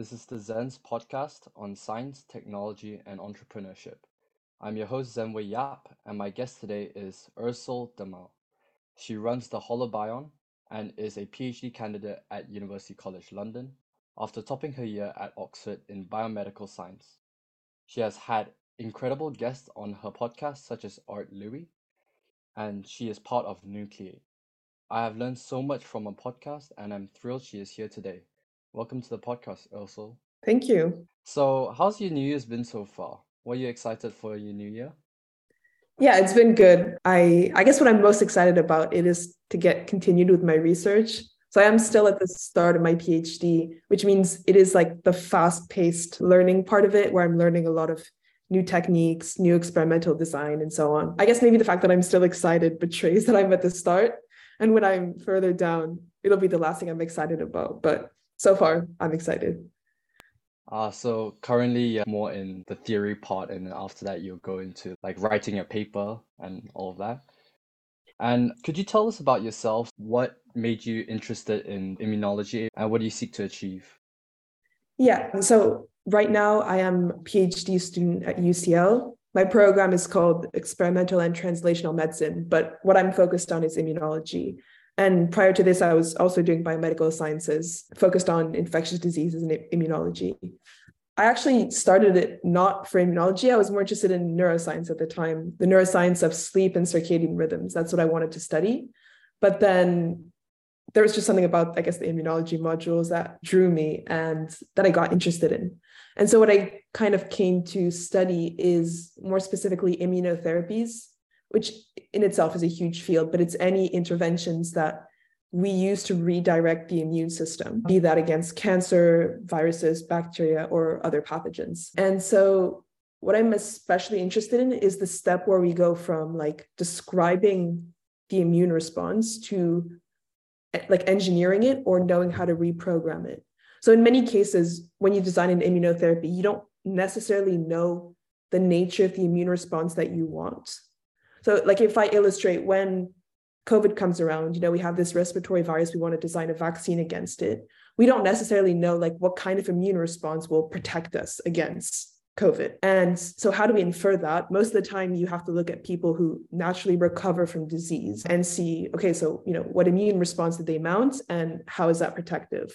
This is the Zen's podcast on science, technology, and entrepreneurship. I'm your host, Zenwei Yap, and my guest today is Ursule Demau. She runs the Holobion and is a PhD candidate at University College London after topping her year at Oxford in biomedical science. She has had incredible guests on her podcast, such as Art Louis, and she is part of Nucleate. I have learned so much from her podcast, and I'm thrilled she is here today. Welcome to the podcast, Ursule. Thank you. So, how's your New Year's been so far? Were you excited for your New Year? Yeah, it's been good. I I guess what I'm most excited about it is to get continued with my research. So I am still at the start of my PhD, which means it is like the fast-paced learning part of it where I'm learning a lot of new techniques, new experimental design and so on. I guess maybe the fact that I'm still excited betrays that I'm at the start and when I'm further down, it'll be the last thing I'm excited about, but so far I'm excited. Uh, so currently you're more in the theory part, and then after that you'll go into like writing a paper and all of that. And could you tell us about yourself? What made you interested in immunology, and what do you seek to achieve? Yeah, so right now I am a PhD student at UCL. My program is called Experimental and Translational Medicine, but what I'm focused on is immunology. And prior to this, I was also doing biomedical sciences, focused on infectious diseases and immunology. I actually started it not for immunology. I was more interested in neuroscience at the time, the neuroscience of sleep and circadian rhythms. That's what I wanted to study. But then there was just something about, I guess, the immunology modules that drew me and that I got interested in. And so, what I kind of came to study is more specifically immunotherapies which in itself is a huge field, but it's any interventions that we use to redirect the immune system, be that against cancer, viruses, bacteria, or other pathogens. And so, what I'm especially interested in is the step where we go from like describing the immune response to like engineering it or knowing how to reprogram it. So, in many cases, when you design an immunotherapy, you don't necessarily know the nature of the immune response that you want. So, like if I illustrate when COVID comes around, you know, we have this respiratory virus, we want to design a vaccine against it. We don't necessarily know like what kind of immune response will protect us against COVID. And so, how do we infer that? Most of the time, you have to look at people who naturally recover from disease and see, okay, so, you know, what immune response did they mount and how is that protective?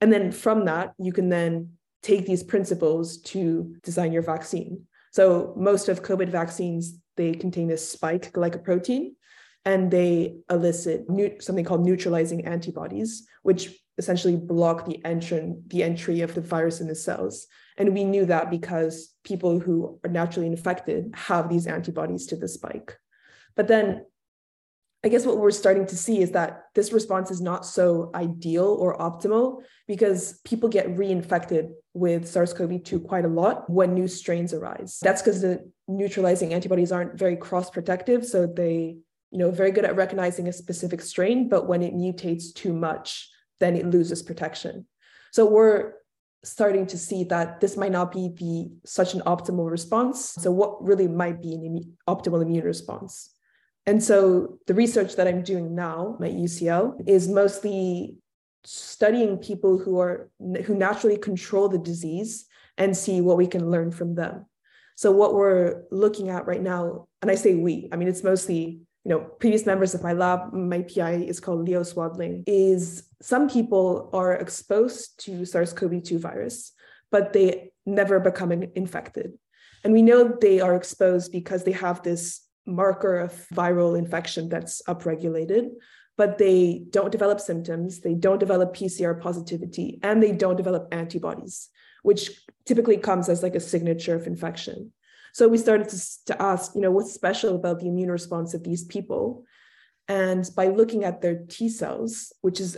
And then from that, you can then take these principles to design your vaccine. So, most of COVID vaccines they contain this spike glycoprotein and they elicit something called neutralizing antibodies, which essentially block the entry, the entry of the virus in the cells. And we knew that because people who are naturally infected have these antibodies to the spike. But then I guess what we're starting to see is that this response is not so ideal or optimal because people get reinfected with SARS CoV 2 quite a lot when new strains arise. That's because the neutralizing antibodies aren't very cross protective. So they, you know, very good at recognizing a specific strain, but when it mutates too much, then it loses protection. So we're starting to see that this might not be the such an optimal response. So what really might be an optimal immune response? And so the research that I'm doing now at UCL is mostly studying people who are who naturally control the disease and see what we can learn from them. So what we're looking at right now, and I say we, I mean it's mostly you know previous members of my lab. My PI is called Leo Swadling. Is some people are exposed to SARS-CoV-2 virus, but they never become infected, and we know they are exposed because they have this marker of viral infection that's upregulated, but they don't develop symptoms, they don't develop PCR positivity, and they don't develop antibodies, which typically comes as like a signature of infection. So we started to, to ask, you know, what's special about the immune response of these people? And by looking at their T cells, which is,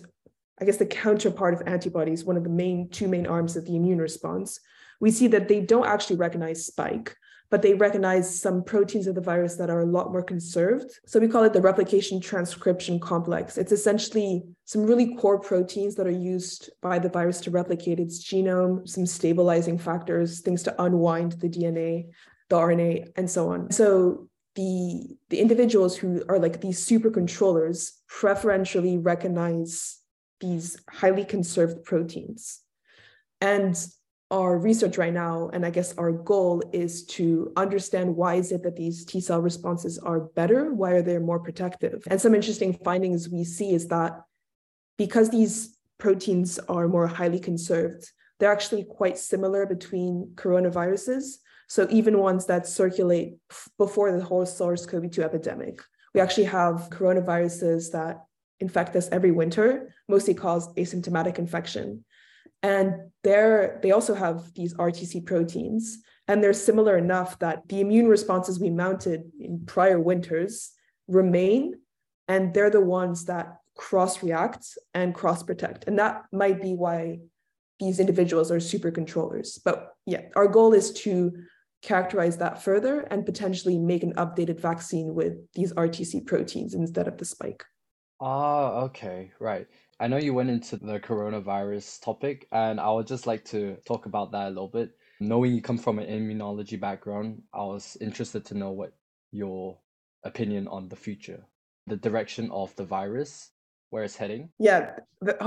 I guess, the counterpart of antibodies, one of the main two main arms of the immune response, we see that they don't actually recognize spike, but they recognize some proteins of the virus that are a lot more conserved. So we call it the replication transcription complex. It's essentially some really core proteins that are used by the virus to replicate its genome, some stabilizing factors, things to unwind the DNA, the RNA, and so on. So the, the individuals who are like these super controllers preferentially recognize these highly conserved proteins. And our research right now, and I guess our goal is to understand why is it that these T cell responses are better? Why are they more protective? And some interesting findings we see is that because these proteins are more highly conserved, they're actually quite similar between coronaviruses. So even ones that circulate before the whole SARS-CoV-2 epidemic, we actually have coronaviruses that infect us every winter, mostly cause asymptomatic infection. And they also have these RTC proteins, and they're similar enough that the immune responses we mounted in prior winters remain, and they're the ones that cross react and cross protect. And that might be why these individuals are super controllers. But yeah, our goal is to characterize that further and potentially make an updated vaccine with these RTC proteins instead of the spike. Ah, okay, right. I know you went into the coronavirus topic, and I would just like to talk about that a little bit. Knowing you come from an immunology background, I was interested to know what your opinion on the future, the direction of the virus, where it's heading. Yeah,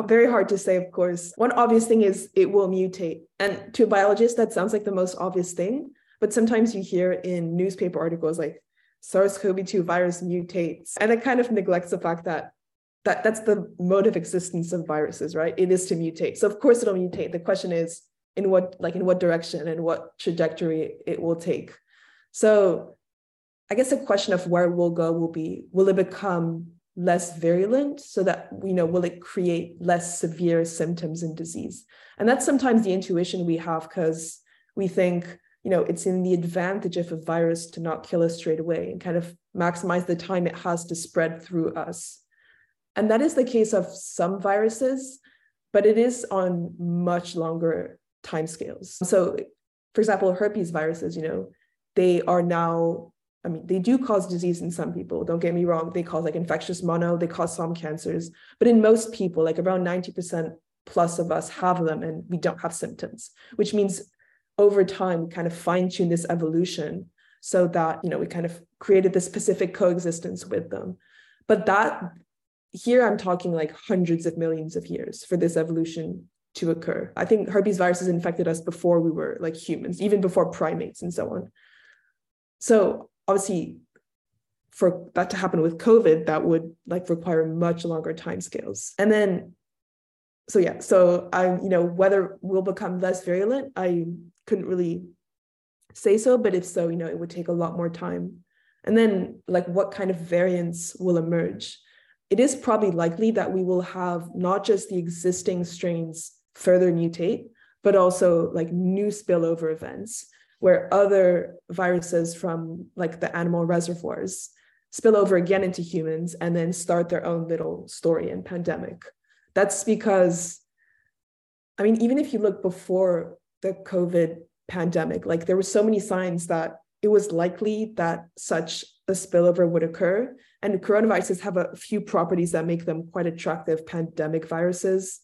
very hard to say, of course. One obvious thing is it will mutate. And to a biologist, that sounds like the most obvious thing. But sometimes you hear in newspaper articles like SARS CoV 2 virus mutates. And it kind of neglects the fact that that that's the mode of existence of viruses, right? It is to mutate. So of course it'll mutate. The question is in what like in what direction and what trajectory it will take. So I guess the question of where we'll go will be will it become less virulent so that you know will it create less severe symptoms and disease? And that's sometimes the intuition we have because we think you know it's in the advantage of a virus to not kill us straight away and kind of maximize the time it has to spread through us and that is the case of some viruses, but it is on much longer timescales. So, for example, herpes viruses, you know, they are now, I mean, they do cause disease in some people. Don't get me wrong. They cause like infectious mono, they cause some cancers. But in most people, like around 90% plus of us have them and we don't have symptoms, which means over time, we kind of fine tune this evolution so that, you know, we kind of created this specific coexistence with them. But that here I'm talking like hundreds of millions of years for this evolution to occur. I think herpes viruses infected us before we were like humans, even before primates and so on. So obviously, for that to happen with COVID, that would like require much longer timescales. And then, so yeah, so I, you know, whether we'll become less virulent, I couldn't really say so, but if so, you know, it would take a lot more time. And then, like, what kind of variants will emerge? It is probably likely that we will have not just the existing strains further mutate, but also like new spillover events where other viruses from like the animal reservoirs spill over again into humans and then start their own little story and pandemic. That's because, I mean, even if you look before the COVID pandemic, like there were so many signs that it was likely that such a spillover would occur. And coronaviruses have a few properties that make them quite attractive pandemic viruses.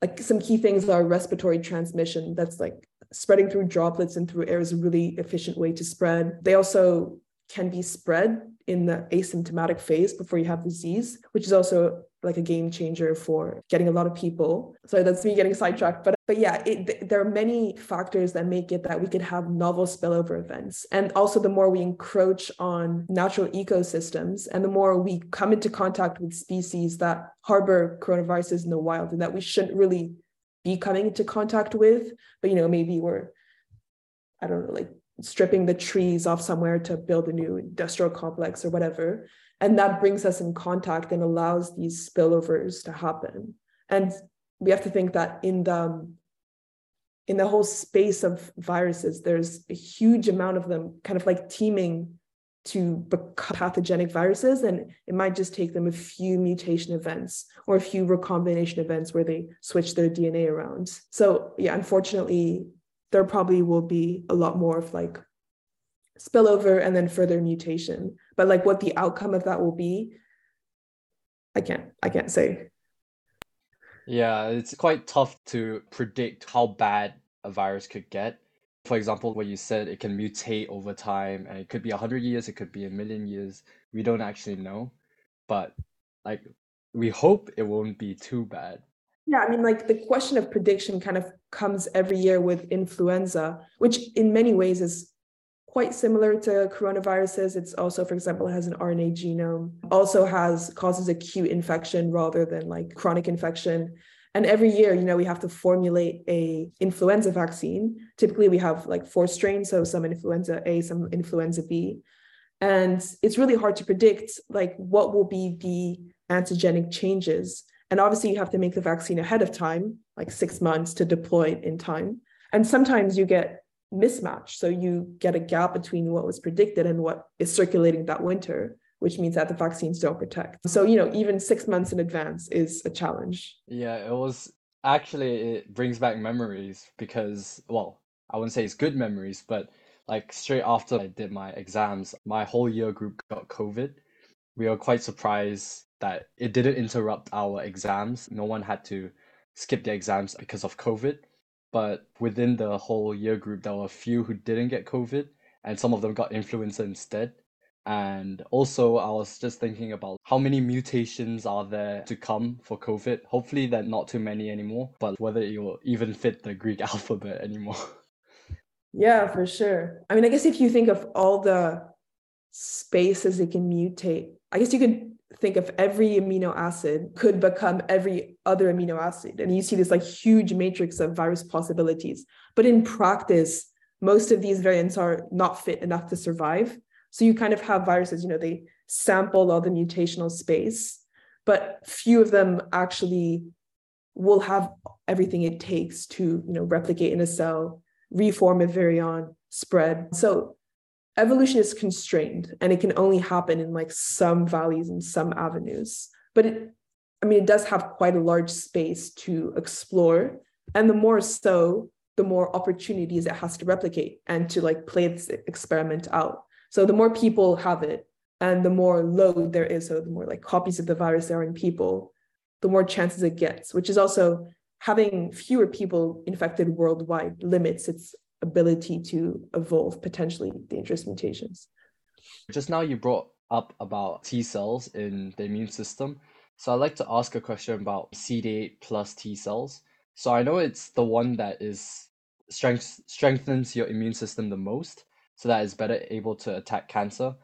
Like some key things are respiratory transmission, that's like spreading through droplets and through air is a really efficient way to spread. They also can be spread in the asymptomatic phase before you have disease, which is also like a game changer for getting a lot of people. So that's me getting sidetracked. But but yeah, it, there are many factors that make it that we could have novel spillover events. And also the more we encroach on natural ecosystems and the more we come into contact with species that harbor coronaviruses in the wild and that we shouldn't really be coming into contact with, but you know, maybe we're I don't know, like stripping the trees off somewhere to build a new industrial complex or whatever. And that brings us in contact and allows these spillovers to happen. And we have to think that in the in the whole space of viruses, there's a huge amount of them kind of like teaming to become pathogenic viruses. And it might just take them a few mutation events or a few recombination events where they switch their DNA around. So yeah, unfortunately, there probably will be a lot more of like spillover and then further mutation. But like what the outcome of that will be, I can't I can't say. Yeah, it's quite tough to predict how bad a virus could get. For example, what you said, it can mutate over time and it could be 100 years, it could be a million years. We don't actually know. But like we hope it won't be too bad. Yeah, I mean, like the question of prediction kind of comes every year with influenza, which in many ways is quite similar to coronaviruses. It's also, for example, has an RNA genome, also has causes acute infection rather than like chronic infection. And every year, you know, we have to formulate a influenza vaccine. Typically, we have like four strains, so some influenza A, some influenza B. And it's really hard to predict like what will be the antigenic changes and obviously, you have to make the vaccine ahead of time, like six months to deploy it in time. And sometimes you get mismatch. So you get a gap between what was predicted and what is circulating that winter, which means that the vaccines don't protect. So, you know, even six months in advance is a challenge. Yeah, it was actually, it brings back memories because, well, I wouldn't say it's good memories, but like straight after I did my exams, my whole year group got COVID. We were quite surprised that it didn't interrupt our exams. No one had to skip the exams because of COVID. But within the whole year group, there were a few who didn't get COVID, and some of them got influenza instead. And also, I was just thinking about how many mutations are there to come for COVID. Hopefully, there are not too many anymore, but whether it will even fit the Greek alphabet anymore. Yeah, for sure. I mean, I guess if you think of all the spaces it can mutate, I guess you could think of every amino acid could become every other amino acid. And you see this like huge matrix of virus possibilities. But in practice, most of these variants are not fit enough to survive. So you kind of have viruses, you know, they sample all the mutational space, but few of them actually will have everything it takes to, you know, replicate in a cell, reform a virion, spread. So evolution is constrained and it can only happen in like some valleys and some avenues. But it i mean it does have quite a large space to explore and the more so the more opportunities it has to replicate and to like play this experiment out. So the more people have it and the more load there is so the more like copies of the virus there are in people the more chances it gets which is also having fewer people infected worldwide limits its ability to evolve potentially dangerous mutations. Just now, you brought up about T cells in the immune system. So I'd like to ask a question about CD8 plus T cells. So I know it's the one that is strength strengthens your immune system the most, so that is better able to attack cancer.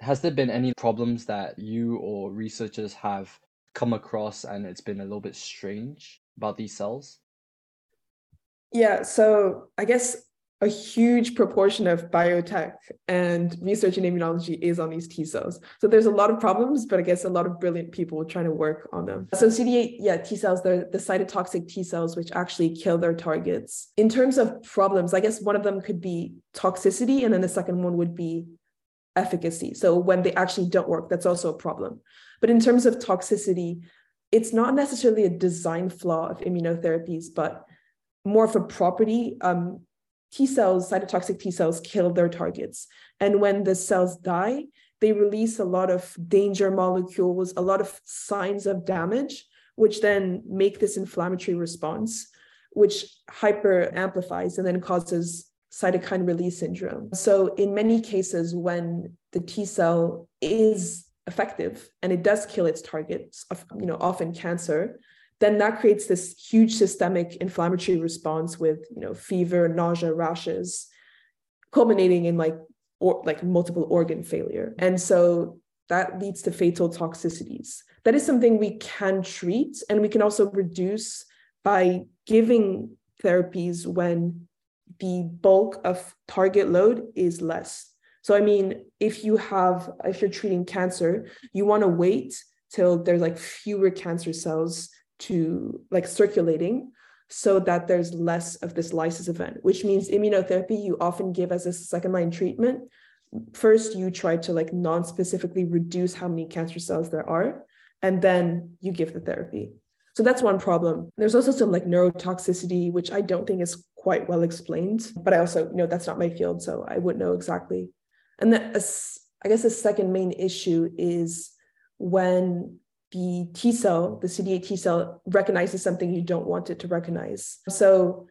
Has there been any problems that you or researchers have come across and it's been a little bit strange about these cells? Yeah, so I guess a huge proportion of biotech and research in immunology is on these T cells. So there's a lot of problems, but I guess a lot of brilliant people trying to work on them. So CD8, yeah, T cells, they're the cytotoxic T cells, which actually kill their targets. In terms of problems, I guess one of them could be toxicity, and then the second one would be efficacy. So when they actually don't work, that's also a problem. But in terms of toxicity, it's not necessarily a design flaw of immunotherapies, but more of a property. Um, T cells, cytotoxic T cells, kill their targets. And when the cells die, they release a lot of danger molecules, a lot of signs of damage, which then make this inflammatory response, which hyper amplifies and then causes cytokine release syndrome. So, in many cases, when the T cell is effective and it does kill its targets, you know, often cancer, then that creates this huge systemic inflammatory response with you know fever nausea rashes culminating in like or like multiple organ failure. And so that leads to fatal toxicities. That is something we can treat and we can also reduce by giving therapies when the bulk of target load is less. So i mean if you have if you're treating cancer you want to wait till there's like fewer cancer cells to like circulating so that there's less of this lysis event, which means immunotherapy you often give as a second line treatment. First, you try to like non specifically reduce how many cancer cells there are, and then you give the therapy. So that's one problem. There's also some like neurotoxicity, which I don't think is quite well explained, but I also you know that's not my field, so I wouldn't know exactly. And then I guess the second main issue is when the T cell, the CD8 T cell, recognizes something you don't want it to recognize. So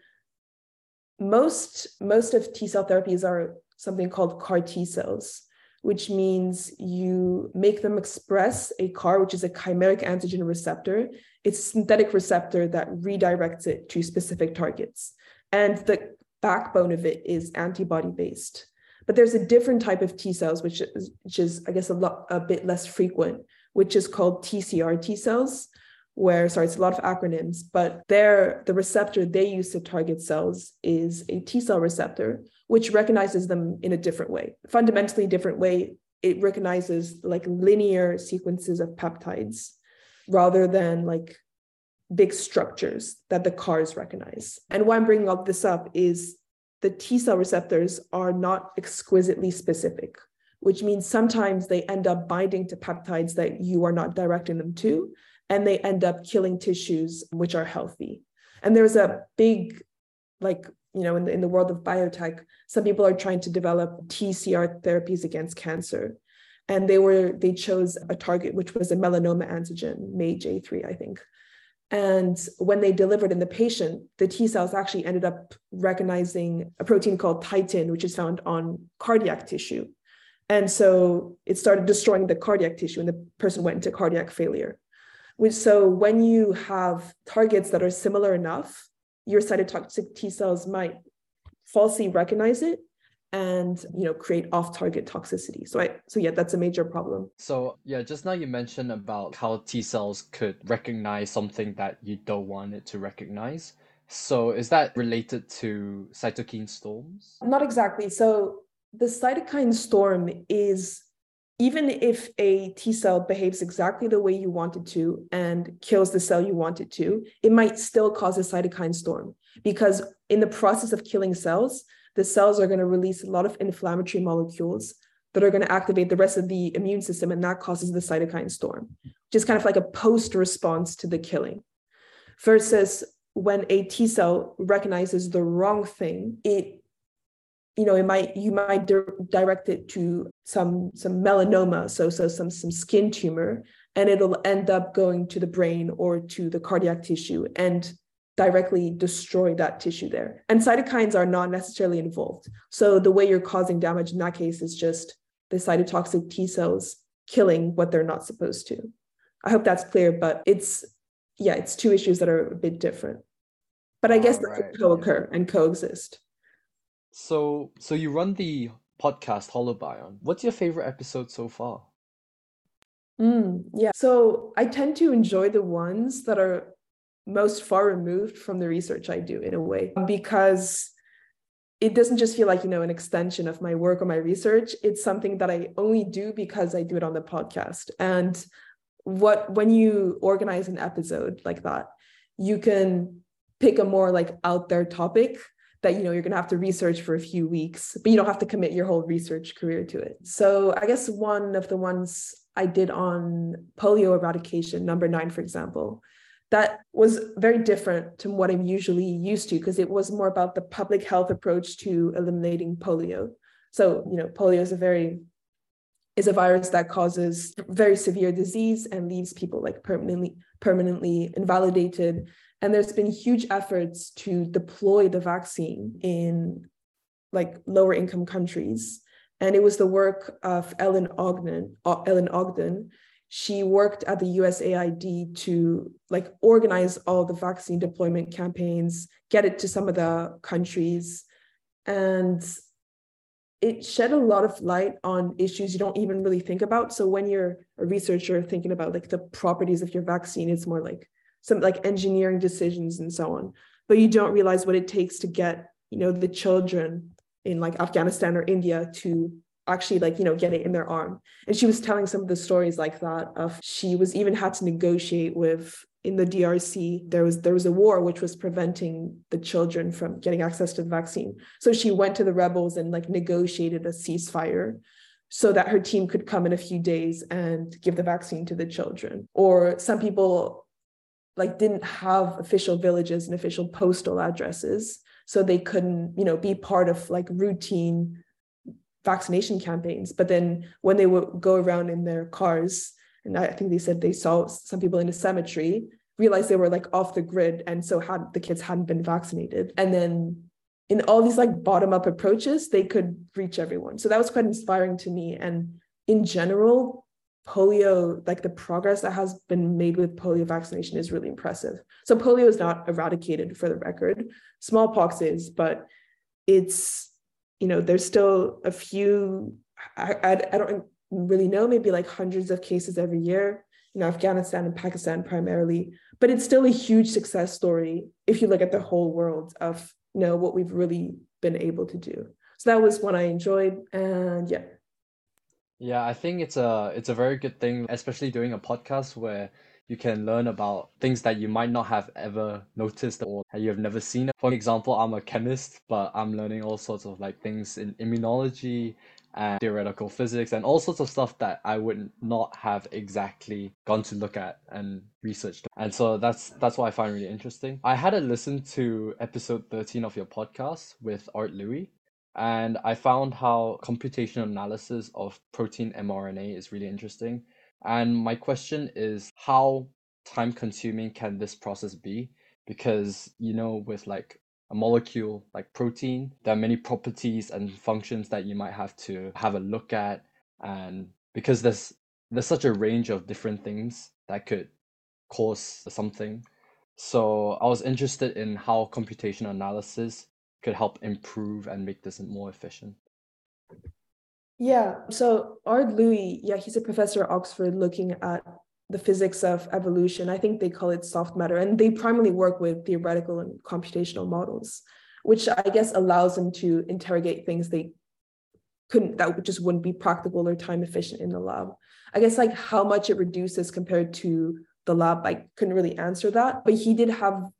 most most of T cell therapies are something called CAR T cells, which means you make them express a CAR, which is a chimeric antigen receptor. It's a synthetic receptor that redirects it to specific targets. And the backbone of it is antibody based. But there's a different type of T cells, which is, which is I guess, a, lot, a bit less frequent, which is called TCR T cells, where, sorry, it's a lot of acronyms, but there, the receptor they use to target cells is a T cell receptor, which recognizes them in a different way, fundamentally different way. It recognizes like linear sequences of peptides rather than like big structures that the CARs recognize. And why I'm bringing all this up is the T cell receptors are not exquisitely specific, which means sometimes they end up binding to peptides that you are not directing them to, and they end up killing tissues which are healthy. And there's a big, like, you know, in the, in the world of biotech, some people are trying to develop TCR therapies against cancer. And they were, they chose a target, which was a melanoma antigen, MAGE-A3, I think. And when they delivered in the patient, the T cells actually ended up recognizing a protein called titin, which is found on cardiac tissue. And so it started destroying the cardiac tissue, and the person went into cardiac failure. Which, so when you have targets that are similar enough, your cytotoxic T cells might falsely recognize it and you know create off-target toxicity. So i so yeah that's a major problem. So yeah just now you mentioned about how t cells could recognize something that you don't want it to recognize. So is that related to cytokine storms? Not exactly. So the cytokine storm is even if a T cell behaves exactly the way you want it to and kills the cell you want it to, it might still cause a cytokine storm because in the process of killing cells, the cells are going to release a lot of inflammatory molecules that are going to activate the rest of the immune system, and that causes the cytokine storm, just kind of like a post response to the killing. Versus when a T cell recognizes the wrong thing, it you know, it might you might di- direct it to some some melanoma, so so some some skin tumor, and it'll end up going to the brain or to the cardiac tissue, and directly destroy that tissue there. And cytokines are not necessarily involved. So the way you're causing damage in that case is just the cytotoxic T cells killing what they're not supposed to. I hope that's clear, but it's yeah, it's two issues that are a bit different. But I guess right. they co-occur and coexist. So so you run the podcast Holobion. What's your favorite episode so far? Mm, yeah. So I tend to enjoy the ones that are most far removed from the research I do in a way because it doesn't just feel like you know an extension of my work or my research it's something that I only do because I do it on the podcast and what when you organize an episode like that you can pick a more like out there topic that you know you're going to have to research for a few weeks but you don't have to commit your whole research career to it so i guess one of the ones i did on polio eradication number 9 for example that was very different to what I'm usually used to because it was more about the public health approach to eliminating polio. So, you know, polio is a very is a virus that causes very severe disease and leaves people like permanently permanently invalidated. And there's been huge efforts to deploy the vaccine in like lower income countries. And it was the work of Ellen Ogden, Ellen Ogden, she worked at the USAID to like organize all the vaccine deployment campaigns, get it to some of the countries. And it shed a lot of light on issues you don't even really think about. So when you're a researcher thinking about like the properties of your vaccine, it's more like some like engineering decisions and so on. But you don't realize what it takes to get, you know, the children in like Afghanistan or India to actually like you know get it in their arm. And she was telling some of the stories like that of she was even had to negotiate with in the DRC there was there was a war which was preventing the children from getting access to the vaccine. So she went to the rebels and like negotiated a ceasefire so that her team could come in a few days and give the vaccine to the children. Or some people like didn't have official villages and official postal addresses so they couldn't you know be part of like routine vaccination campaigns. But then when they would go around in their cars, and I think they said they saw some people in a cemetery, realized they were like off the grid, and so had the kids hadn't been vaccinated, and then in all these like bottom up approaches, they could reach everyone. So that was quite inspiring to me. And in general, polio, like the progress that has been made with polio vaccination is really impressive. So polio is not eradicated for the record. Smallpox is, but it's, you know, there's still a few, I, I, I don't really know, maybe like hundreds of cases every year, know, Afghanistan and Pakistan primarily, but it's still a huge success story if you look at the whole world of, you know, what we've really been able to do. So that was one I enjoyed. And yeah, yeah, I think it's a it's a very good thing, especially doing a podcast where you can learn about things that you might not have ever noticed or you have never seen. For example, I'm a chemist, but I'm learning all sorts of like things in immunology and theoretical physics and all sorts of stuff that I would not have exactly gone to look at and researched. And so that's that's what I find really interesting. I had a listen to episode 13 of your podcast with Art Louis and I found how computational analysis of protein mRNA is really interesting. And my question is how time consuming can this process be? Because, you know, with like a molecule like protein, there are many properties and functions that you might have to have a look at. And because there's there's such a range of different things that could cause something. So I was interested in how computational analysis could help improve and make this more efficient? Yeah. So Art Louis, yeah, he's a professor at Oxford looking at the physics of evolution. I think they call it soft matter, and they primarily work with theoretical and computational models, which I guess allows them to interrogate things they couldn't that just wouldn't be practical or time efficient in the lab. I guess like how much it reduces compared to the lab, I couldn't really answer that. But he did have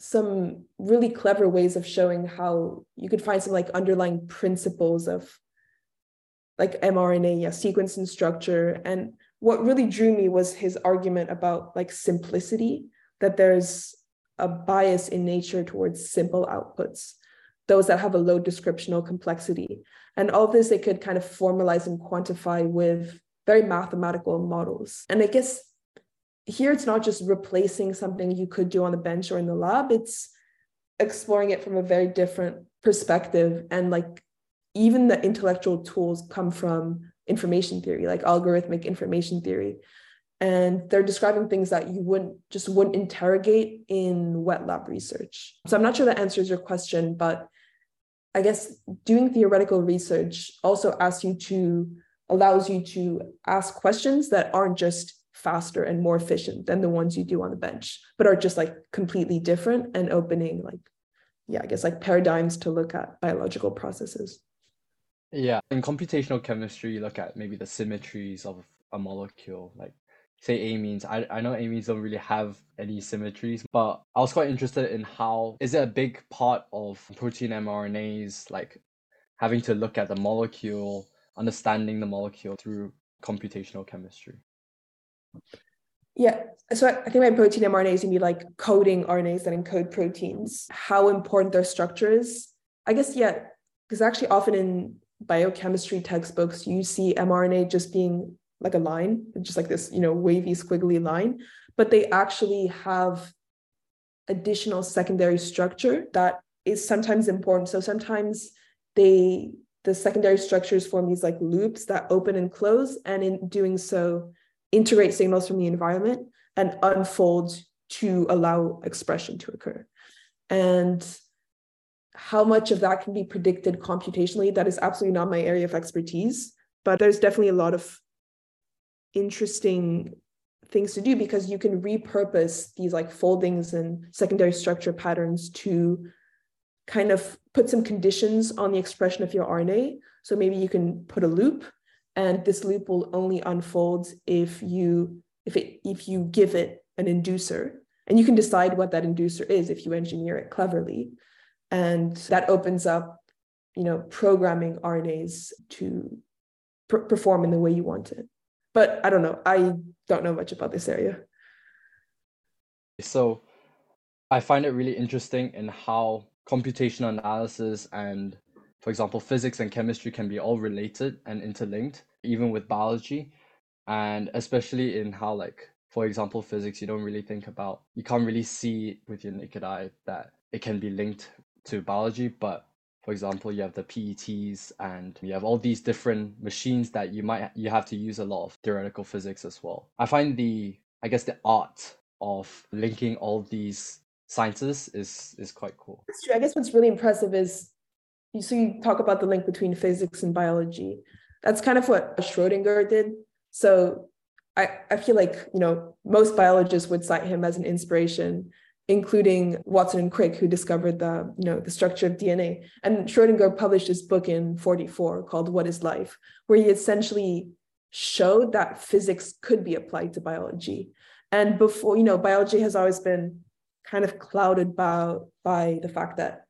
some really clever ways of showing how you could find some like underlying principles of like mRNA, yeah, sequence and structure. And what really drew me was his argument about like simplicity, that there's a bias in nature towards simple outputs, those that have a low descriptional complexity. And all this they could kind of formalize and quantify with very mathematical models. And I guess here it's not just replacing something you could do on the bench or in the lab. It's exploring it from a very different perspective. And like even the intellectual tools come from information theory like algorithmic information theory. And they're describing things that you wouldn't just wouldn't interrogate in wet lab research. So i'm not sure that answers your question but i guess doing theoretical research also asks you to allows you to ask questions that aren't just faster and more efficient than the ones you do on the bench, but are just like completely different and opening like, yeah, I guess like paradigms to look at biological processes. Yeah, in computational chemistry, you look at maybe the symmetries of a molecule, like say amines. I, I know amines don't really have any symmetries, but I was quite interested in how is it a big part of protein mRNAs, like having to look at the molecule, understanding the molecule through computational chemistry? Yeah. So I think my protein mRNA is going to be like coding RNAs that encode proteins, how important their structure is. I guess, yeah, because actually often in biochemistry textbooks, you see mRNA just being like a line, just like this, you know, wavy, squiggly line, but they actually have additional secondary structure that is sometimes important. So sometimes they, the secondary structures form these like loops that open and close. And in doing so, integrate signals from the environment and unfold to allow expression to occur. And how much of that can be predicted computationally, that is absolutely not my area of expertise, but there's definitely a lot of interesting things to do because you can repurpose these like foldings and secondary structure patterns to kind of put some conditions on the expression of your RNA. So maybe you can put a loop and this loop will only unfold if you if it if you give it an inducer. And you can decide what that inducer is if you engineer it cleverly. And that opens up you know programming rnas to pr- perform in the way you want it. But i don't know. I don't know much about this area. So i find it really interesting in how computational analysis and for example, physics and chemistry can be all related and interlinked, even with biology. And especially in how, like, for example, physics, you don't really think about, you can't really see with your naked eye that it can be linked to biology, but for example, you have the PETs and you have all these different machines that you might you have to use a lot of theoretical physics as well. I find the I guess the art of linking all these sciences is is quite cool. True. I guess what's really impressive is so you talk about the link between physics and biology. That's kind of what Schrodinger did. So I, I feel like, you know, most biologists would cite him as an inspiration including Watson and Crick, who discovered the, you know, the structure of DNA. And Schrodinger published his book in 44 called What is Life, where he essentially showed that physics could be applied to biology. And before, you know, biology has always been kind of clouded by, by the fact that,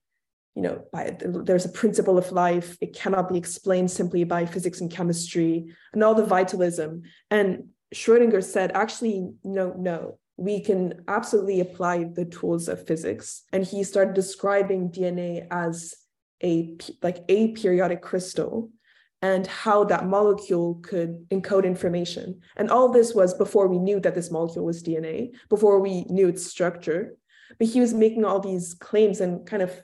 you know, by, there's a principle of life. It cannot be explained simply by physics and chemistry and all the vitalism. And Schrodinger said, actually, no, no, we can absolutely apply the tools of physics. And he started describing DNA as a like a periodic crystal and how that molecule could encode information. And all this was before we knew that this molecule was DNA, before we knew its structure. But he was making all these claims and kind of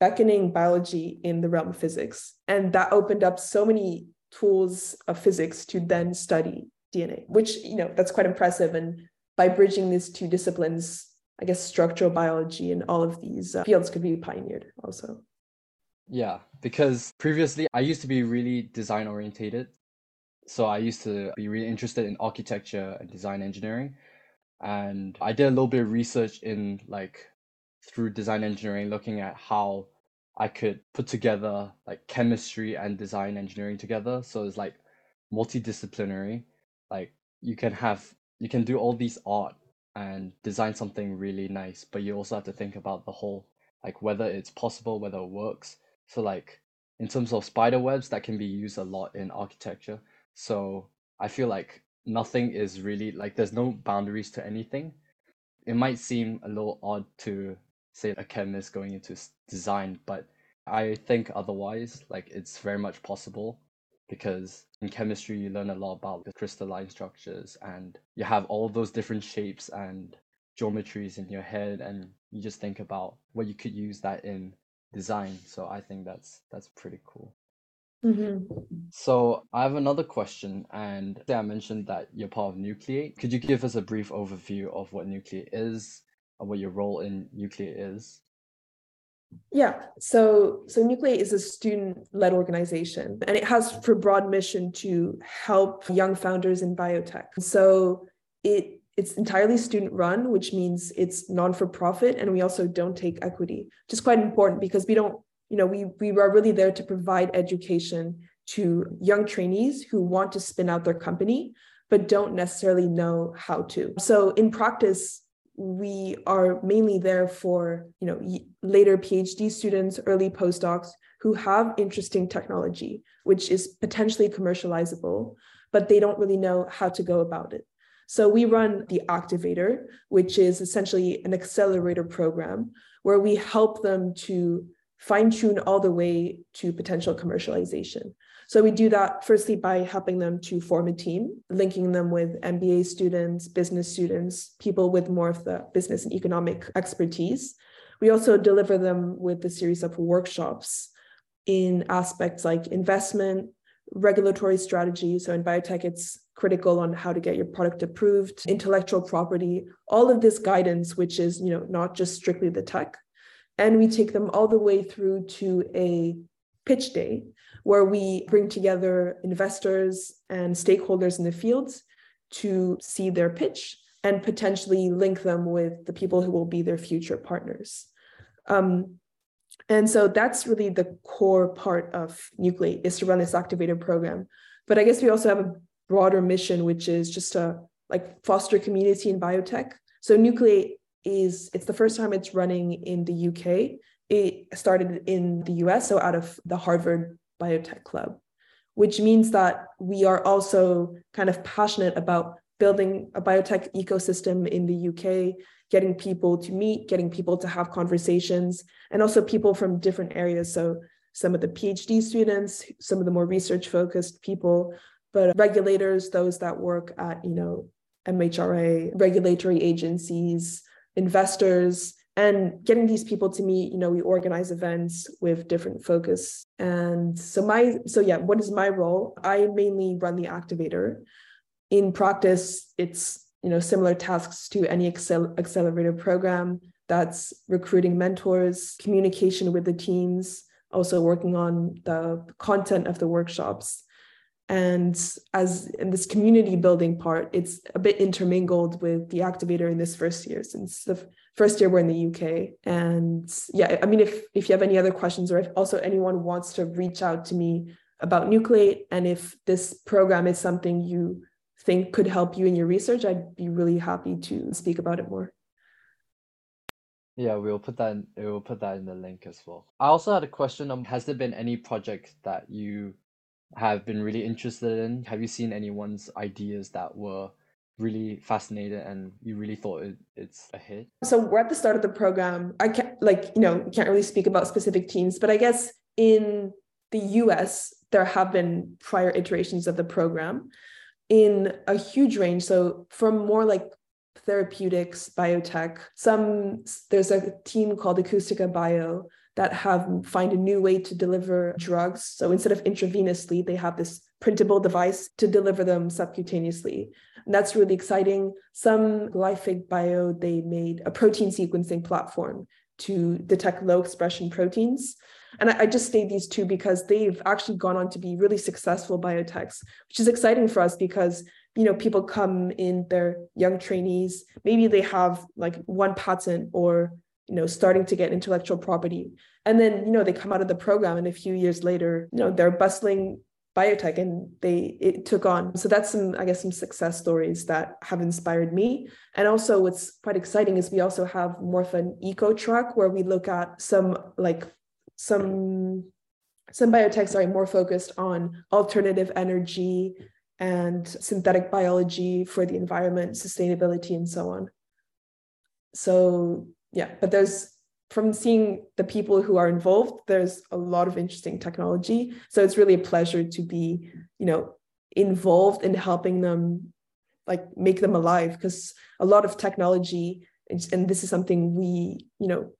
beckoning biology in the realm of physics. And that opened up so many tools of physics to then study DNA, which, you know, that's quite impressive. And by bridging these two disciplines, I guess structural biology and all of these uh, fields could be pioneered also. Yeah, because previously I used to be really design orientated. So I used to be really interested in architecture and design engineering. And I did a little bit of research in like through design engineering, looking at how I could put together like chemistry and design engineering together. So it's like multidisciplinary. Like you can have you can do all these art and design something really nice, but you also have to think about the whole like whether it's possible, whether it works. So like in terms of spider webs, that can be used a lot in architecture. So I feel like nothing is really like there's no boundaries to anything. It might seem a little odd to say a chemist going into design, but I think otherwise, like it's very much possible because in chemistry you learn a lot about the crystalline structures and you have all those different shapes and geometries in your head and you just think about what you could use that in design. So i think that's that's pretty cool. Mm-hmm. so i have another question and i mentioned that you're part of nucleate. Could you give us a brief overview of what nucleate is and what your role in nucleate is yeah, so so Nucleate is a student-led organization, and it has for broad mission to help young founders in biotech. So it it's entirely student-run, which means it's non-for-profit, and we also don't take equity, which is quite important because we don't, you know, we we are really there to provide education to young trainees who want to spin out their company but don't necessarily know how to. So in practice, we are mainly there for you know later phd students early postdocs who have interesting technology which is potentially commercializable but they don't really know how to go about it. So we run the activator which is essentially an accelerator program where we help them to fine tune all the way to potential commercialization so we do that firstly by helping them to form a team, linking them with MBA students, business students, people with more of the business and economic expertise. We also deliver them with a series of workshops in aspects like investment, regulatory strategy. So in biotech, it's critical on how to get your product approved, intellectual property, all of this guidance, which is, you know, not just strictly the tech. And we take them all the way through to a pitch day where we bring together investors and stakeholders in the fields to see their pitch and potentially link them with the people who will be their future partners. Um, and so that's really the core part of Nucleate is to run this activator program. But I guess we also have a broader mission, which is just to like foster community in biotech. So Nucleate is it's the first time it's running in the UK. It started in the US, so out of the Harvard Biotech Club, which means that we are also kind of passionate about building a biotech ecosystem in the UK, getting people to meet, getting people to have conversations, and also people from different areas. So some of the PhD students, some of the more research focused people, but regulators, those that work at, you know, MHRA, regulatory agencies, investors, and getting these people to meet you know we organize events with different focus. And so my so yeah what is my role? I mainly run the activator. In practice it's you know similar tasks to any accel- accelerator program. That's recruiting mentors communication with the teams also working on the content of the workshops and as in this community building part it's a bit intermingled with the activator in this first year since the first year we're in the uk and yeah i mean if if you have any other questions or if also anyone wants to reach out to me about nucleate and if this program is something you think could help you in your research i'd be really happy to speak about it more yeah, we'll put that in, we'll put that in the link as well. I also had a question on has there been any project that you have been really interested in? Have you seen anyone's ideas that were really fascinated and you really thought it, it's a hit? So we're at the start of the program. I can't like, you know, can't really speak about specific teams, but I guess in the US, there have been prior iterations of the program in a huge range. So from more like therapeutics, biotech. Some there's a team called Acoustica Bio that have find a new way to deliver drugs. So instead of intravenously, they have this printable device to deliver them subcutaneously. And that's really exciting. Some Glyphic Bio, they made a protein sequencing platform to detect low expression proteins. And I, I just state these two because they've actually gone on to be really successful biotechs, which is exciting for us because you know people come in they're young trainees maybe they have like one patent or you know starting to get intellectual property. And then you know they come out of the program and a few years later you know they're bustling biotech and they it took on. So that's some i guess some success stories that have inspired me. And also what's quite exciting is we also have more of an eco track where we look at some like some some biotechs are more focused on alternative energy and synthetic biology for the environment, sustainability, and so on. So, yeah, but there's from seeing the people who are involved, there's a lot of interesting technology. So it's really a pleasure to be, you know, involved in helping them like make them alive because a lot of technology and this is something we you know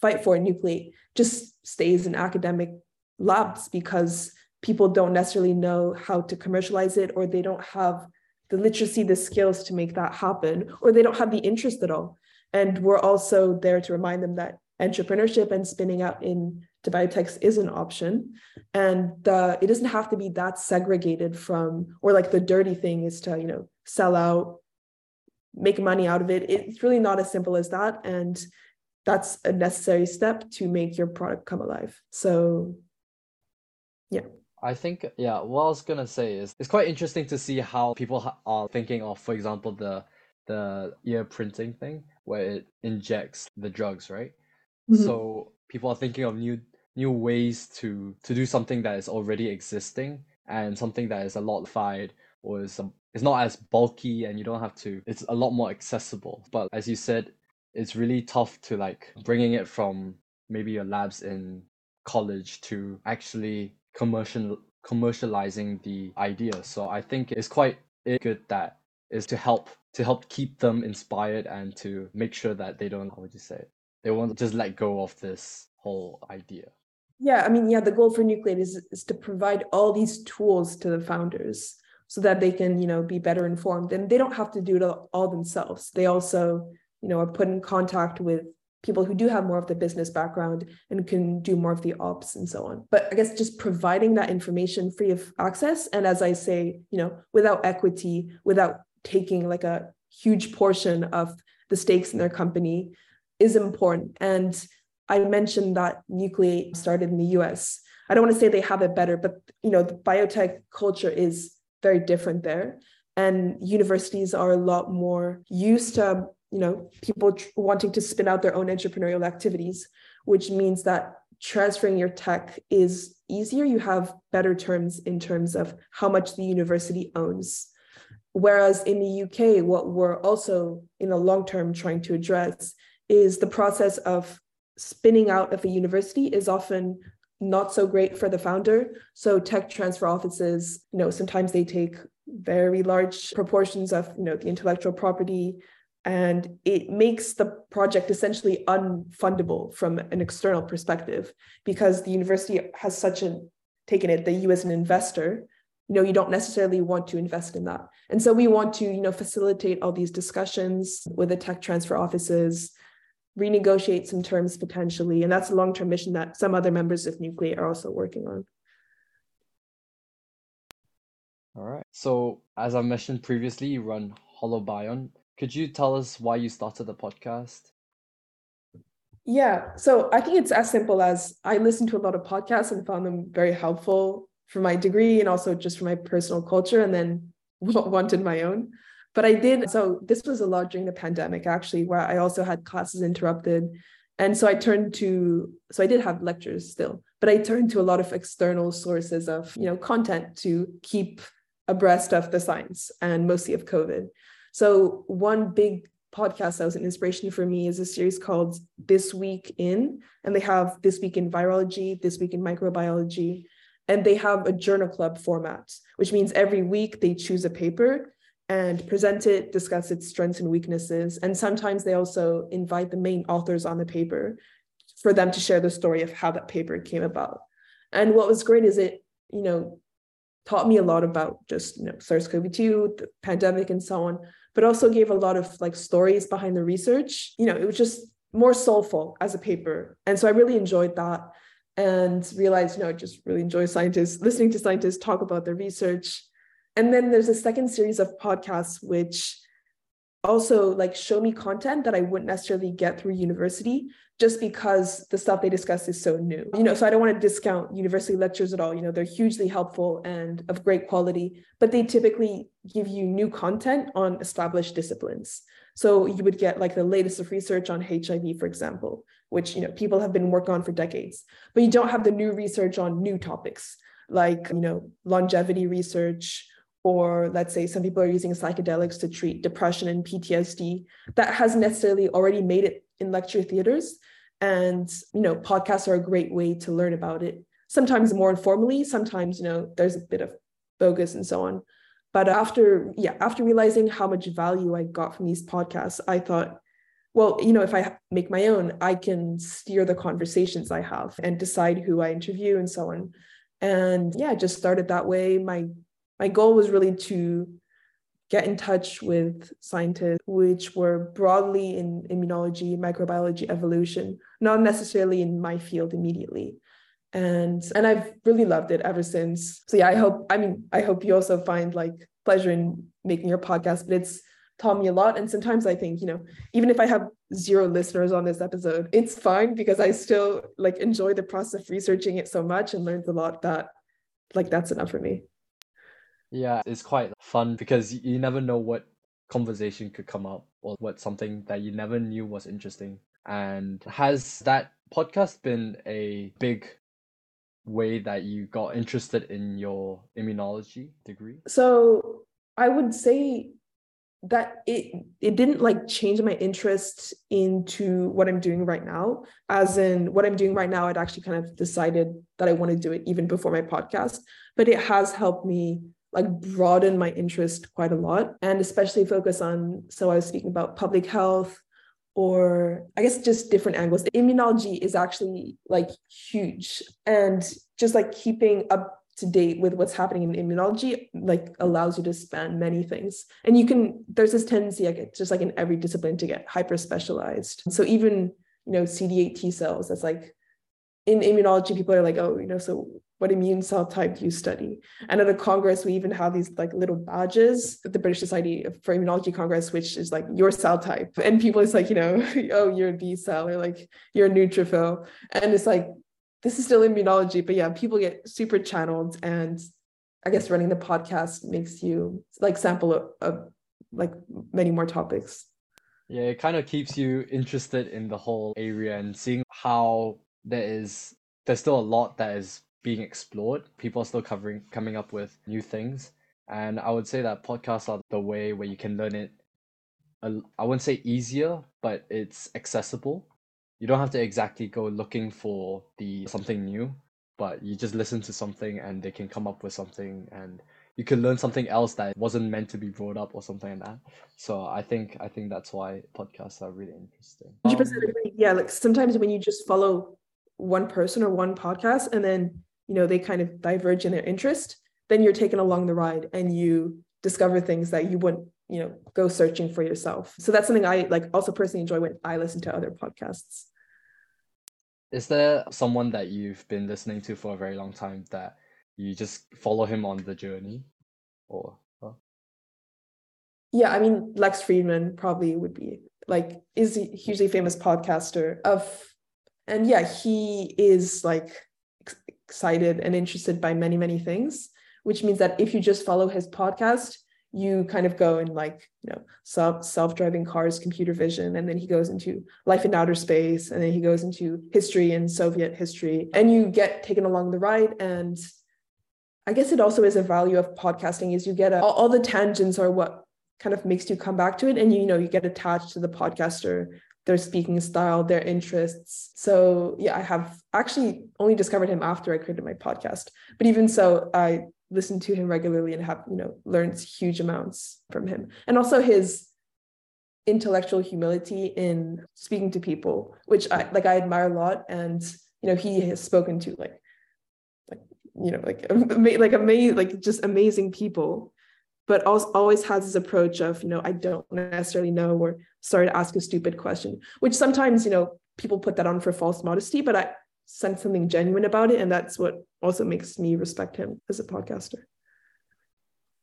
fight for in nucleate just stays in academic labs because people don't necessarily know how to commercialize it or they don't have the literacy the skills to make that happen or they don't have the interest at all and we're also there to remind them that entrepreneurship and spinning out in to biotechs is an option. And it doesn't have to be that segregated from or like the dirty thing is to you know sell out make money out of it. It's really not as simple as that. And that's a necessary step to make your product come alive. So yeah. I think yeah. What I was gonna say is it's quite interesting to see how people are thinking of, for example, the the ear printing thing where it injects the drugs, right? Mm-hmm. So people are thinking of new new ways to to do something that is already existing and something that is a lot fied or is some it's not as bulky and you don't have to it's a lot more accessible but as you said it's really tough to like bringing it from maybe your labs in college to actually commercial commercializing the idea. So I think it's quite good that is to help to help keep them inspired and to make sure that they don't how would you say? They won't just let go of this whole idea. Yeah, I mean, yeah, the goal for Nucleate is is to provide all these tools to the founders so that they can, you know, be better informed. And they don't have to do it all themselves. They also, you know, are put in contact with people who do have more of the business background and can do more of the ops and so on. But I guess just providing that information free of access. And as I say, you know, without equity, without taking like a huge portion of the stakes in their company is important. And I mentioned that Nucleate started in the US. I don't want to say they have it better, but you know, the biotech culture is very different there. And universities are a lot more used to you know people tr- wanting to spin out their own entrepreneurial activities which means that transferring your tech is easier you have better terms in terms of how much the university owns whereas in the UK what we're also in the long term trying to address is the process of spinning out of a university is often not so great for the founder. So tech transfer offices you know sometimes they take very large proportions of you know the intellectual property and it makes the project essentially unfundable from an external perspective because the university has such a taken it that you as an investor you know you don't necessarily want to invest in that. And so we want to you know facilitate all these discussions with the tech transfer offices renegotiate some terms potentially. And that's a long-term mission that some other members of nucleate are also working on. All right. So as i mentioned previously you run Holobiont. Could you tell us why you started the podcast? Yeah, so I think it's as simple as I listened to a lot of podcasts and found them very helpful for my degree and also just for my personal culture, and then wanted my own. But I did, so this was a lot during the pandemic actually, where I also had classes interrupted. And so I turned to, so I did have lectures still, but I turned to a lot of external sources of, you know, content to keep abreast of the science and mostly of COVID. So one big podcast that was an inspiration for me is a series called This Week in, and they have This Week in Virology, This Week in Microbiology, and they have a journal club format, which means every week they choose a paper and present it, discuss its strengths and weaknesses. And sometimes they also invite the main authors on the paper for them to share the story of how that paper came about. And what was great is it, you know, taught me a lot about just you know SARS-CoV-2, the pandemic, and so on, but also gave a lot of like stories behind the research. You know, it was just more soulful as a paper. And so I really enjoyed that and realized, you know, I just really enjoy scientists, listening to scientists talk about their research. And then there's a second series of podcasts which also like show me content that I wouldn't necessarily get through university just because the stuff they discuss is so new. You know, so I don't want to discount university lectures at all. You know, they're hugely helpful and of great quality, but they typically give you new content on established disciplines. So you would get like the latest of research on HIV, for example, which you know people have been working on for decades, but you don't have the new research on new topics like you know longevity research or let's say some people are using psychedelics to treat depression and PTSD that hasn't necessarily already made it in lecture theaters. And you know podcasts are a great way to learn about it sometimes more informally sometimes you know there's a bit of bogus and so on. But after yeah after realizing how much value i got from these podcasts i thought well you know if i make my own i can steer the conversations i have and decide who i interview and so on and yeah just started that way my my goal was really to get in touch with scientists which were broadly in immunology, microbiology, evolution, not necessarily in my field immediately. And and I've really loved it ever since. So yeah, I hope I mean I hope you also find like pleasure in making your podcast, but it's taught me a lot. And sometimes I think, you know, even if I have zero listeners on this episode, it's fine because I still like enjoy the process of researching it so much and learned a lot that like that's enough for me. Yeah, it's quite fun because you never know what conversation could come up or what something that you never knew was interesting. And has that podcast been a big way that you got interested in your immunology degree? So I would say that it it didn't like change my interest into what I'm doing right now. As in what I'm doing right now, I'd actually kind of decided that I want to do it even before my podcast, but it has helped me like broaden my interest quite a lot. And especially focus on so i was speaking about public health or i guess just different angles. Immunology is actually like huge. And just like keeping up to date with what's happening in immunology like allows you to span many things and you can there's this tendency like just like in every discipline to get hyper specialized so even you know cd8 t cells that's like in immunology people are like oh you know so what immune cell type do you study? And at a Congress, we even have these like little badges at the British Society for Immunology Congress, which is like your cell type. And people is like, you know, oh, you're a B cell or like you're a neutrophil. And it's like, this is still immunology, but yeah, people get super channeled. And I guess running the podcast makes you like sample of, like many more topics. Yeah, it kind of keeps you interested in the whole area and seeing how there is there's still a lot that is being explored. People are still covering coming up with new things. And I would say that podcasts are the way where you can learn it I wouldn't say easier, but it's accessible. You don't have to exactly go looking for the something new, but you just listen to something and they can come up with something and you can learn something else that wasn't meant to be brought up or something like that. So I think I think that's why podcasts are really interesting. 100% Yeah, like sometimes when you just follow one person or one podcast and then you know they kind of diverge in their interest, then you're taken along the ride and you discover things that you wouldn't you know go searching for yourself so that's something i like also personally enjoy when i listen to other podcasts is there someone that you've been listening to for a very long time that you just follow him on the journey or huh? yeah i mean lex Fridman probably would be like is a hugely famous podcaster of and yeah he is like excited and interested by many many things which means that if you just follow his podcast you kind of go in like you know self self-driving cars computer vision and then he goes into life in outer space and then he goes into history and soviet history and you get taken along the ride. And i guess it also is a value of podcasting is you get a, all, all the tangents are what kind of makes you come back to it. And you know you get attached to the podcaster their speaking style their interests. So yeah i have actually only discovered him after i created my podcast. But even so i listen to him regularly and have you know learned huge amounts from him. And also his intellectual humility in speaking to people which i like i admire a lot. And you know he has spoken to like like you know like like amazing like just amazing people but also always has this approach of you know i don't necessarily know or sorry to ask a stupid question which sometimes you know people put that on for false modesty but i sense something genuine about it and that's what also makes me respect him as a podcaster.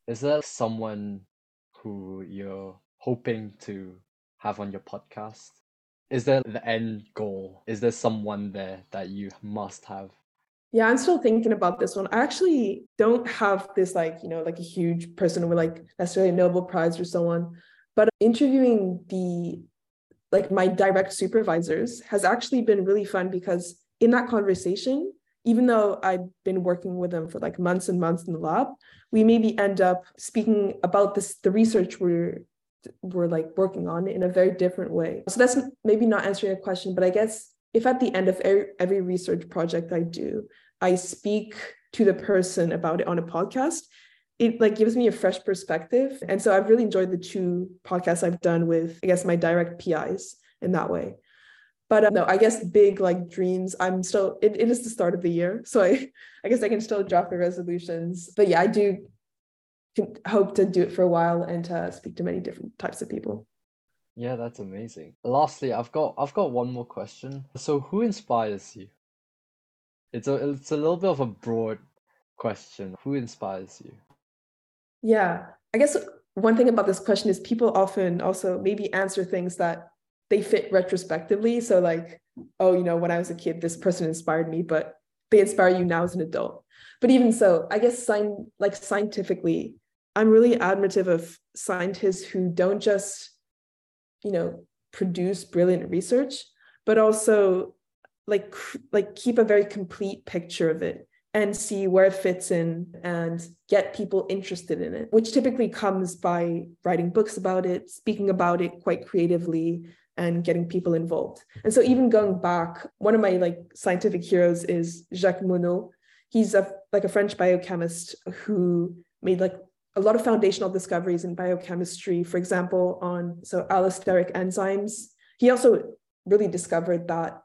Is there someone who you're hoping to have on your podcast? Is there the end goal? Is there someone there that you must have? Yeah i'm still thinking about this one. I actually don't have this like you know like a huge person with like necessarily a nobel prize or someone but interviewing the like my direct supervisors has actually been really fun because in that conversation, even though I've been working with them for like months and months in the lab, we maybe end up speaking about this the research we're we're like working on in a very different way. So that's maybe not answering a question, but I guess if at the end of every, every research project I do, I speak to the person about it on a podcast, it like gives me a fresh perspective. And so I've really enjoyed the two podcasts I've done with, I guess, my direct PIs in that way but uh, no i guess big like dreams i'm still it, it is the start of the year so i i guess i can still drop the resolutions. But yeah i do hope to do it for a while and to speak to many different types of people. Yeah that's amazing. Lastly i've got i've got one more question. So who inspires you? It's a it's a little bit of a broad question. Who inspires you? Yeah i guess one thing about this question is people often also maybe answer things that they fit retrospectively. So like, oh, you know, when I was a kid, this person inspired me, but they inspire you now as an adult. But even so, I guess sign like scientifically, I'm really admirative of scientists who don't just, you know, produce brilliant research, but also like like keep a very complete picture of it and see where it fits in and get people interested in it, which typically comes by writing books about it, speaking about it quite creatively, and getting people involved. And so even going back, one of my like scientific heroes is Jacques Monod. He's a like a French biochemist who made like a lot of foundational discoveries in biochemistry, for example, on so allosteric enzymes. He also really discovered that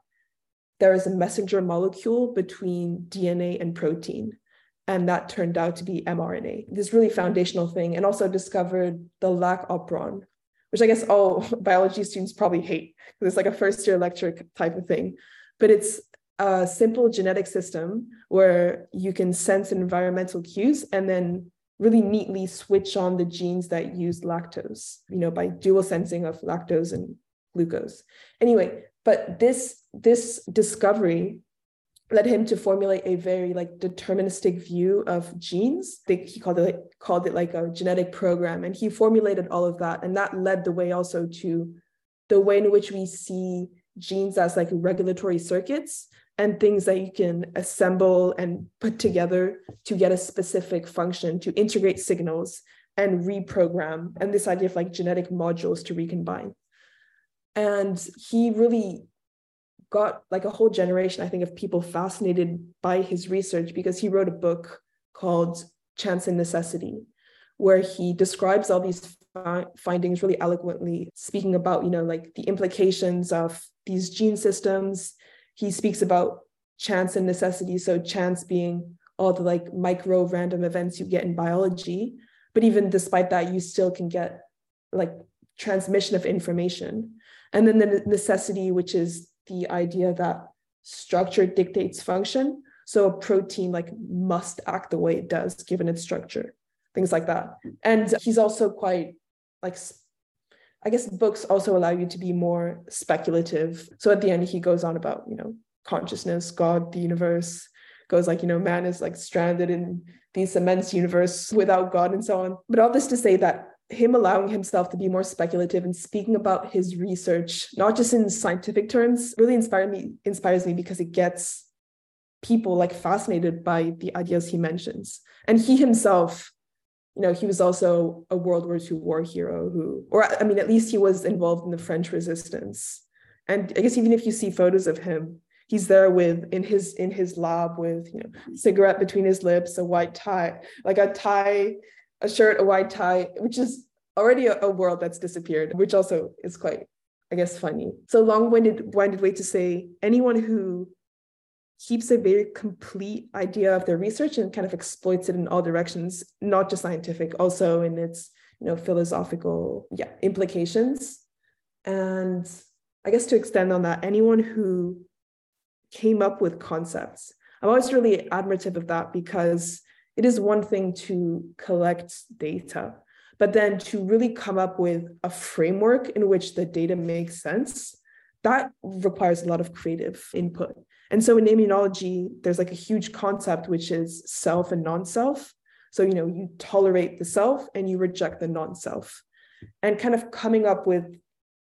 there is a messenger molecule between DNA and protein. And that turned out to be mRNA, this really foundational thing, and also discovered the lac operon, which I guess all biology students probably hate because it's like a first year lecture type of thing. But it's a simple genetic system where you can sense environmental cues and then really neatly switch on the genes that use lactose, you know, by dual sensing of lactose and glucose. Anyway, but this this discovery led him to formulate a very like deterministic view of genes. He called it called it like a genetic program, and he formulated all of that, and that led the way also to the way in which we see genes as like regulatory circuits and things that you can assemble and put together to get a specific function to integrate signals and reprogram and this idea of like genetic modules to recombine and he really got like a whole generation, I think, of people fascinated by his research because he wrote a book called Chance and Necessity, where he describes all these fi- findings really eloquently, speaking about, you know, like the implications of these gene systems. He speaks about chance and necessity. So chance being all the like micro random events you get in biology. But even despite that, you still can get like transmission of information. And then the necessity, which is the idea that structure dictates function. So a protein like must act the way it does given its structure, things like that. And he's also quite like I guess books also allow you to be more speculative. So at the end, he goes on about, you know, consciousness, God, the universe, goes like, you know, man is like stranded in this immense universe without God and so on. But all this to say that him allowing himself to be more speculative and speaking about his research, not just in scientific terms, really inspired me, inspires me because it gets people like fascinated by the ideas he mentions. And he himself, you know, he was also a World War II war hero who, or I mean, at least he was involved in the French resistance. And I guess even if you see photos of him, he's there with in his in his lab with you know cigarette between his lips a white tie like a tie a shirt a white tie which is already a, a world that's disappeared which also is quite i guess funny so long-winded winded way to say anyone who keeps a very complete idea of their research and kind of exploits it in all directions not just scientific also in its you know philosophical yeah implications and i guess to extend on that anyone who came up with concepts. I'm always really admirative of that because it is one thing to collect data, but then to really come up with a framework in which the data makes sense, that requires a lot of creative input. And so in immunology, there's like a huge concept, which is self and non self. So, you know, you tolerate the self and you reject the non self. And kind of coming up with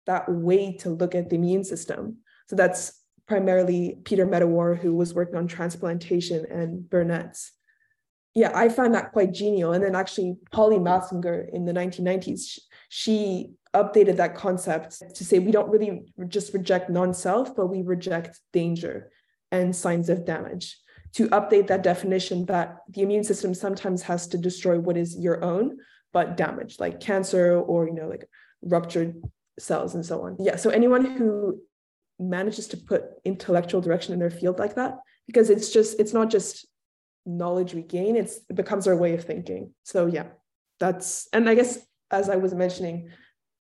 that way to look at the immune system. So that's primarily Peter Medawar, who was working on transplantation, and Burnet's. Yeah, I found that quite genial. And then actually, Polly Matzinger in the 1990s, she updated that concept to say we don't really just reject non self, but we reject danger and signs of damage. To update that definition that the immune system sometimes has to destroy what is your own, but damage, like cancer or, you know, like ruptured cells and so on. Yeah, so anyone who manages to put intellectual direction in their field like that because it's just it's not just knowledge we gain it's it becomes our way of thinking so yeah that's and i guess as i was mentioning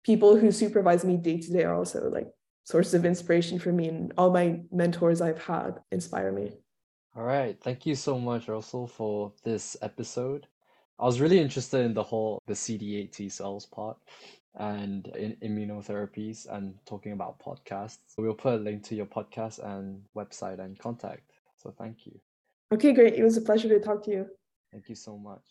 people who supervise me day to day are also like sources of inspiration for me and all my mentors i've had inspire me all right thank you so much Ursule for this episode i was really interested in the whole the cd8 t cells part and in immunotherapies and talking about podcasts. We'll put a link to your podcast and website and contact. So thank you. Okay, great. It was a pleasure to talk to you. Thank you so much.